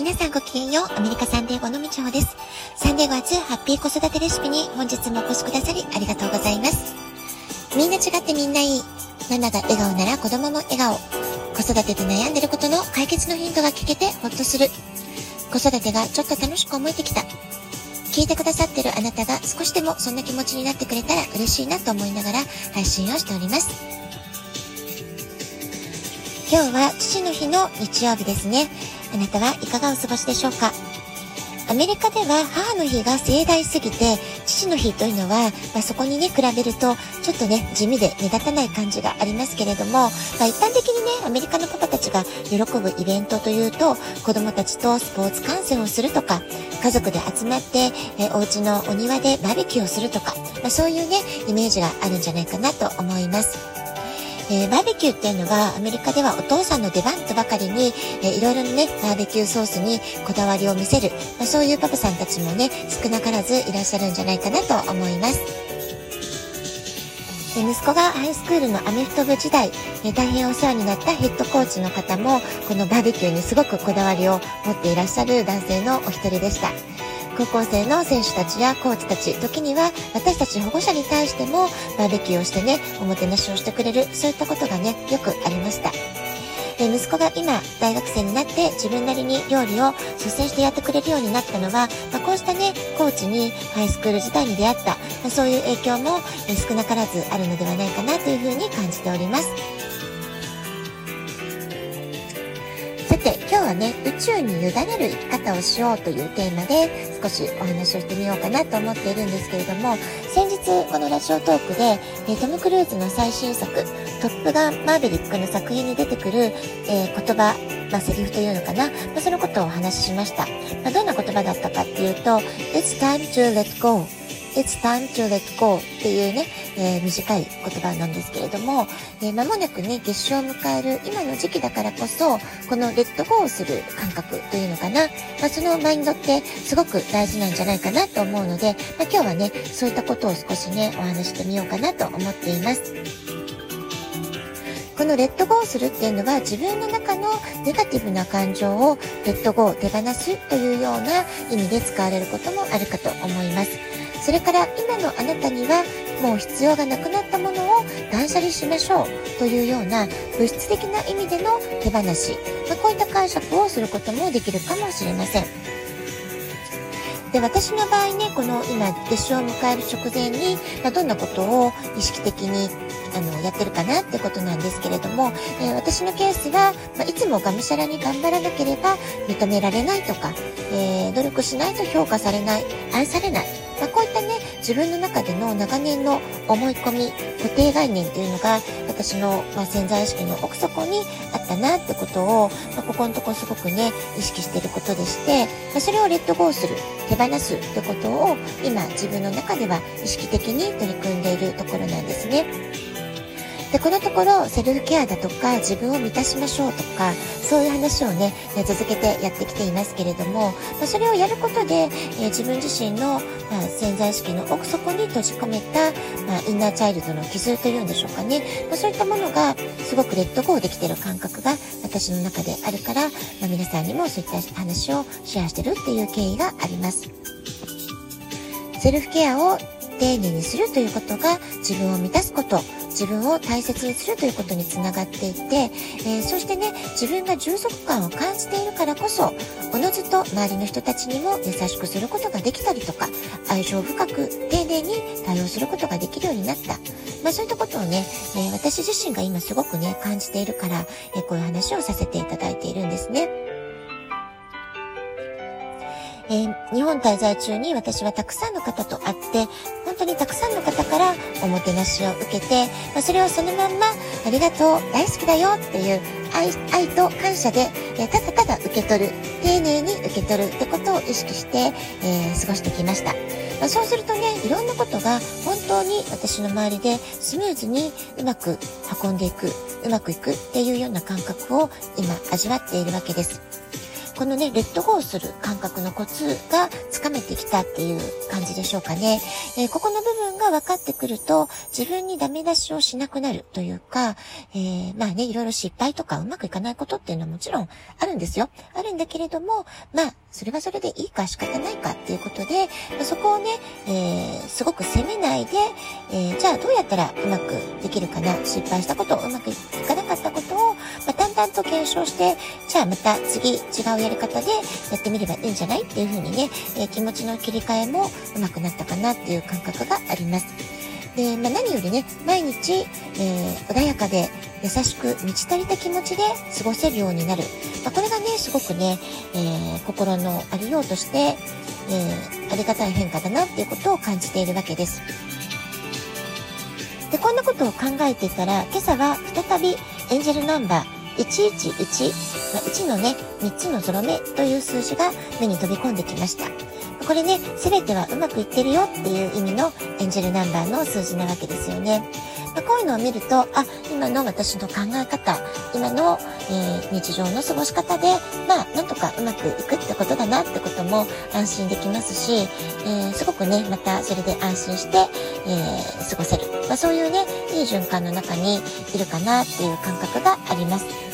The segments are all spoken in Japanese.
皆さんごきげんよう。アメリカサンデーゴのみちほです。サンデーゴ初ハッピー子育てレシピに本日もお越しくださりありがとうございます。みんな違ってみんないい。ママが笑顔なら子供も笑顔。子育てで悩んでることの解決のヒントが聞けてほっとする。子育てがちょっと楽しく思えてきた。聞いてくださってるあなたが少しでもそんな気持ちになってくれたら嬉しいなと思いながら配信をしております。今日は父の日の日曜日ですね。あなたはいかがお過ごしでしょうか？アメリカでは母の日が盛大すぎて、父の日というのは、まあ、そこにね、比べると、ちょっとね、地味で目立たない感じがありますけれども、まあ、一般的にね、アメリカのパパたちが喜ぶイベントというと、子供たちとスポーツ観戦をするとか、家族で集まって、えお家のお庭でバーベキューをするとか、まあ、そういうね、イメージがあるんじゃないかなと思います。えー、バーベキューっていうのはアメリカではお父さんの出番とばかりに、えー、いろいろなね、バーベキューソースにこだわりを見せる、まあ、そういうパパさんたちもね、少なからずいらっしゃるんじゃないかなと思います。息子がハイスクールのアメフト部時代、大変お世話になったヘッドコーチの方も、このバーベキューにすごくこだわりを持っていらっしゃる男性のお一人でした。高校生の選手たちやコーチたち、時には私たち保護者に対してもバーベキューをしてね、おもてなしをしてくれる、そういったことがね、よくありました。で息子が今大学生になって自分なりに料理を率先してやってくれるようになったのは、まあ、こうしたねコーチにハイスクール時代に出会った、まあ、そういう影響も少なからずあるのではないかなというふうに感じております。て今日はね宇宙に委ねる生き方をしようというテーマで少しお話をしてみようかなと思っているんですけれども先日このラジオトークでえトム・クルーズの最新作「トップガンマーヴェリック」の作品に出てくる、えー、言葉まあ、セリフというのかな、まあ、そのことをお話ししました。まあ、どんな言葉だったかっていうと、It's time to let go It's time to let go っていうね、えー、短い言葉なんですけれども、えー、間もなくね、月賞を迎える今の時期だからこそ、このレッドゴーをする感覚というのかな、まあ、そのマインドってすごく大事なんじゃないかなと思うので、まあ、今日はね、そういったことを少しね、お話してみようかなと思っています。このレッドゴーするっていうのは自分の中のネガティブな感情をレッドゴー手放すというような意味で使われることもあるかと思います。それから今のあなたにはもう必要がなくなったものを断捨離しましょうというような物質的な意味での手放し、まあ、こういった解釈をすることもできるかもしれません。で私の場合ねこの今月賞を迎える直前に、まあ、どんなことを意識的にあのやってるかなってことなんですけれども、えー、私のケースは、まあ、いつもがむしゃらに頑張らなければ認められないとか、えー、努力しないと評価されない愛されない、自分の中での長年の思い込み、固定概念っていうのが、私の、まあ、潜在意識の奥底にあったなってことを、まあ、ここのとこすごくね、意識してることでして、まあ、それをレッドゴーする、手放すってことを、今自分の中では意識的に取り組んでいるところなんですね。で、このところ、セルフケアだとか、自分を満たしましょうとか、そういう話をね、続けてやってきていますけれども、ま、それをやることで、え、自分自身の、ま、潜在意識の奥底に閉じ込めた、まあ、インナーチャイルドの傷というんでしょうかね。ま、そういったものが、すごくレッドゴーできてる感覚が私の中であるから、ま、皆さんにもそういった話をシェアしてるっていう経緯があります。セルフケアを丁寧にするということが自分を満たすこと、自分を大切にするということにつながっていて、えー、そしてね、自分が充足感を感じているからこそ、おのずと周りの人たちにも優しくすることができたりとか、愛情深く丁寧に対応することができるようになった。まあそういったことをね、えー、私自身が今すごくね、感じているから、えー、こういう話をさせていただいているんですね。えー、日本滞在中に私はたくさんの方と会って、当にたくさんの方からおもてなしを受けて、まあ、それをそのまんま、ありがとう、大好きだよっていう愛愛と感謝で、え、ただただ受け取る、丁寧に受け取るってことを意識して、えー、過ごしてきました。まあ、そうするとね、いろんなことが本当に私の周りでスムーズにうまく運んでいく、うまくいくっていうような感覚を今味わっているわけです。このね、レッドゴーする感覚のコツがつかめてきたっていう感じでしょうかね。えー、ここの部分が分かってくると、自分にダメ出しをしなくなるというか、えー、まあね、いろいろ失敗とかうまくいかないことっていうのはもちろんあるんですよ。あるんだけれども、まあ、それはそれでいいか仕方ないかっていうことで、そこをね、えー、すごく責めないで、え、じゃあどうやったらうまくできるかな失敗したこと、うまくいかなかったことを、まあ、淡々と検証して、じゃあまた次違うやり方でやってみればいいんじゃないっていう風にね、えー、気持ちの切り替えもうまくなったかなっていう感覚があります。で、まあ、何よりね、毎日、えー、穏やかで優しく満ち足りた気持ちで過ごせるようになる。まあ、これがね、すごくね、えー、心のありようとして、え、ありがたい変化だなっていうことを感じているわけです。で、こんなことを考えていたら、今朝は再びエンジェルナンバー111、まあ、1のね、3つのゾロ目という数字が目に飛び込んできました。これね、全てはうまくいってるよっていう意味のエンジェルナンバーの数字なわけですよね。まあ、こういうのを見ると、あ、今の私の考え方、今の、えー、日常の過ごし方で、まあ、なんとかうまくいくってことだなってことも安心できますし、えー、すごくね、またそれで安心して、えー、過ごせる。まあ、そういうね、いい循環の中にいるかなっていう感覚があります。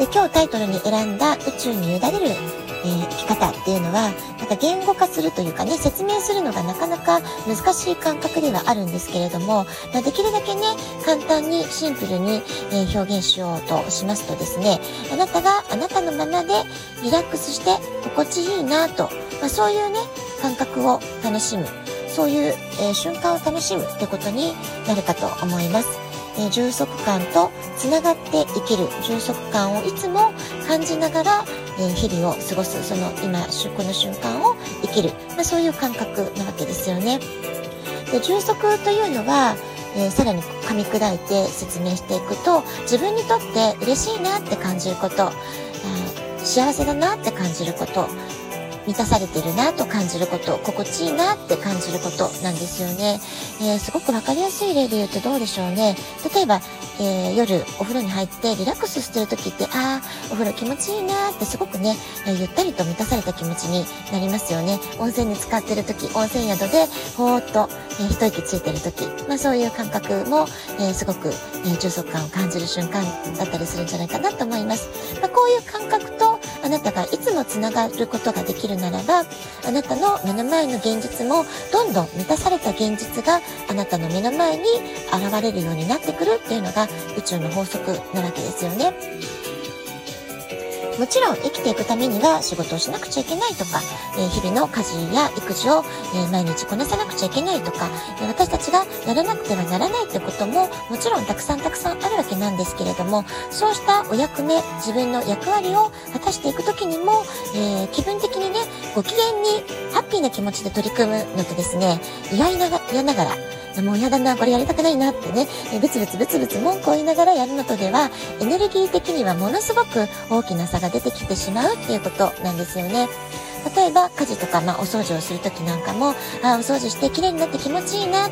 で、今日タイトルに選んだ宇宙に委ねるえー、生き方っていうのは、なんか言語化するというかね、説明するのがなかなか難しい感覚ではあるんですけれども、まあ、できるだけね、簡単にシンプルに、えー、表現しようとしますとですね、あなたがあなたのままでリラックスして心地いいなと、まあ、そういうね、感覚を楽しむ、そういう、えー、瞬間を楽しむってことになるかと思います。え、充足感とつながって生きる充足感をいつも感じながら、え、日々を過ごすその今この瞬間を生きる、まあ、そういう感覚なわけですよね。で充足というのはえー、さらに噛み砕いて説明していくと自分にとって嬉しいなって感じること、幸せだなって感じること満たされてるなと感じること、心地いいなって感じることなんですよね。えー、すごくわかりやすい例で言うとどうでしょうね。例えば、えー、夜お風呂に入ってリラックスしてる時って、ああ、お風呂気持ちいいなってすごくね、え、ゆったりと満たされた気持ちになりますよね。温泉に浸かってる時、温泉宿でほーっと、え、一息ついてる時、まあそういう感覚も、えすごく、え充足感を感じる瞬間だったりするんじゃないかなと思います。まあ、こういう感覚となたがいつもつながることができるならば、あなたの目の前の現実もどんどん満たされた現実があなたの目の前に現れるようになってくるっていうのが宇宙の法則なわけですよね。もちろん生きていくためには仕事をしなくちゃいけないとか、え、日々の家事や育児を、え、毎日こなさなくちゃいけないとか、え、私たちがやらなくてはならないってことももちろんたくさんたくさんあるわけなんですけれども、そうしたお役目、自分の役割を果たしていく時にも、え気分的にね、ご機嫌にハッピーな気持ちで取り組むのとですね、嫌ながら、もう嫌だな、これやりたくないなってね、えブツブツブツブツ文句を言いながらやるのとでは、エネルギー的にはものすごく大きな差が出てきてしまうっていうことなんですよね。例えば家事とか、まあ、お掃除をするときなんかも、あお掃除して綺麗になって気持ちいいな、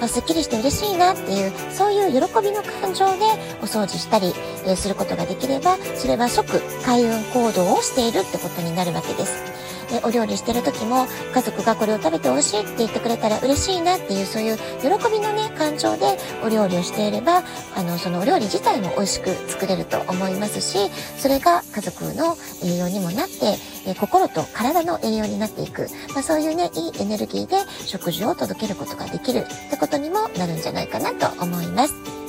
あすっきりして嬉しいなっていう、そういう喜びの感情でお掃除したり、えすることができれば、それは即開運行動をしているってことになるわけです。えお料理してる時も家族がこれを食べて美味しいって言ってくれたら嬉しいなっていうそういう喜びのね感情でお料理をしていればあのそのお料理自体も美味しく作れると思いますしそれが家族の栄養にもなって、え心と体の栄養になっていく、まあ、そういうねいいエネルギーで食事を届けることができるってことにもなるんじゃないかなと思います。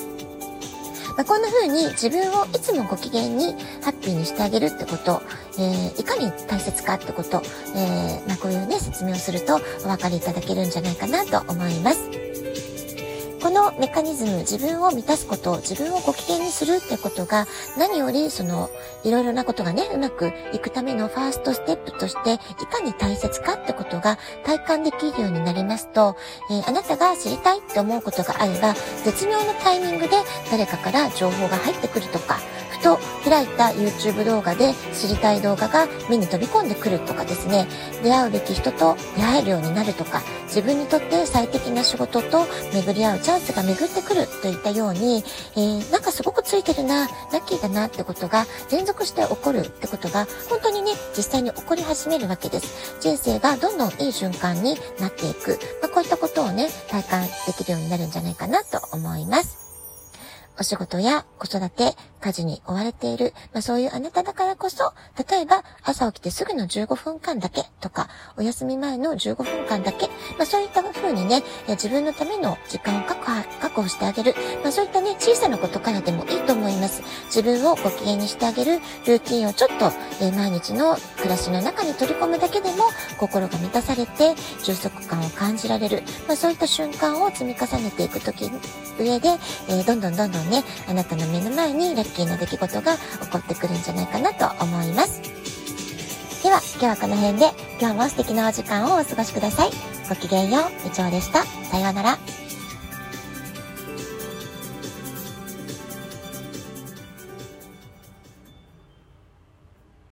まあ、こんな風に自分をいつもご機嫌にハッピーにしてあげるってこと、えー、いかに大切かってこと、えー、まあ、こういうね、説明をするとお分かりいただけるんじゃないかなと思います。このメカニズム、自分を満たすこと、自分をご機嫌にするってことが、何よりその、いろいろなことがね、うまくいくためのファーストステップとして、いかに大切かってことが体感できるようになりますと、えー、あなたが知りたいって思うことがあれば、絶妙なタイミングで誰かから情報が入ってくるとか、と開いた YouTube 動画で知りたい動画が目に飛び込んでくるとかですね、出会うべき人と出会えるようになるとか、自分にとって最適な仕事と巡り合うチャンスが巡ってくるといったように、えー、なんかすごくついてるな、ラッキーだなってことが連続して起こるってことが本当にね、実際に起こり始めるわけです。人生がどんどんいい循環になっていく。まあ、こういったことをね、体感できるようになるんじゃないかなと思います。お仕事や子育て、家事に追われている、まあ、そういうあなただからこそ、例えば朝起きてすぐの15分間だけとか、お休み前の15分間だけ、まあ、そういった風にね、自分のための時間を確保確保してあげる、まあ、そういったね、小さなことからでもいいと思います。自分をご機嫌にしてあげるルーティンをちょっと、え、毎日の暮らしの中に取り込むだけでも、心が満たされて、充足感を感じられる、まあ、そういった瞬間を積み重ねていくとき、上で、えー、どんどんどんどんね、あなたの目の前にラッキーな出来事が起こってくるんじゃないかなと思います。では、今日はこの辺で、今日も素敵なお時間をお過ごしください。ごきげんよう、以上でした。さようなら。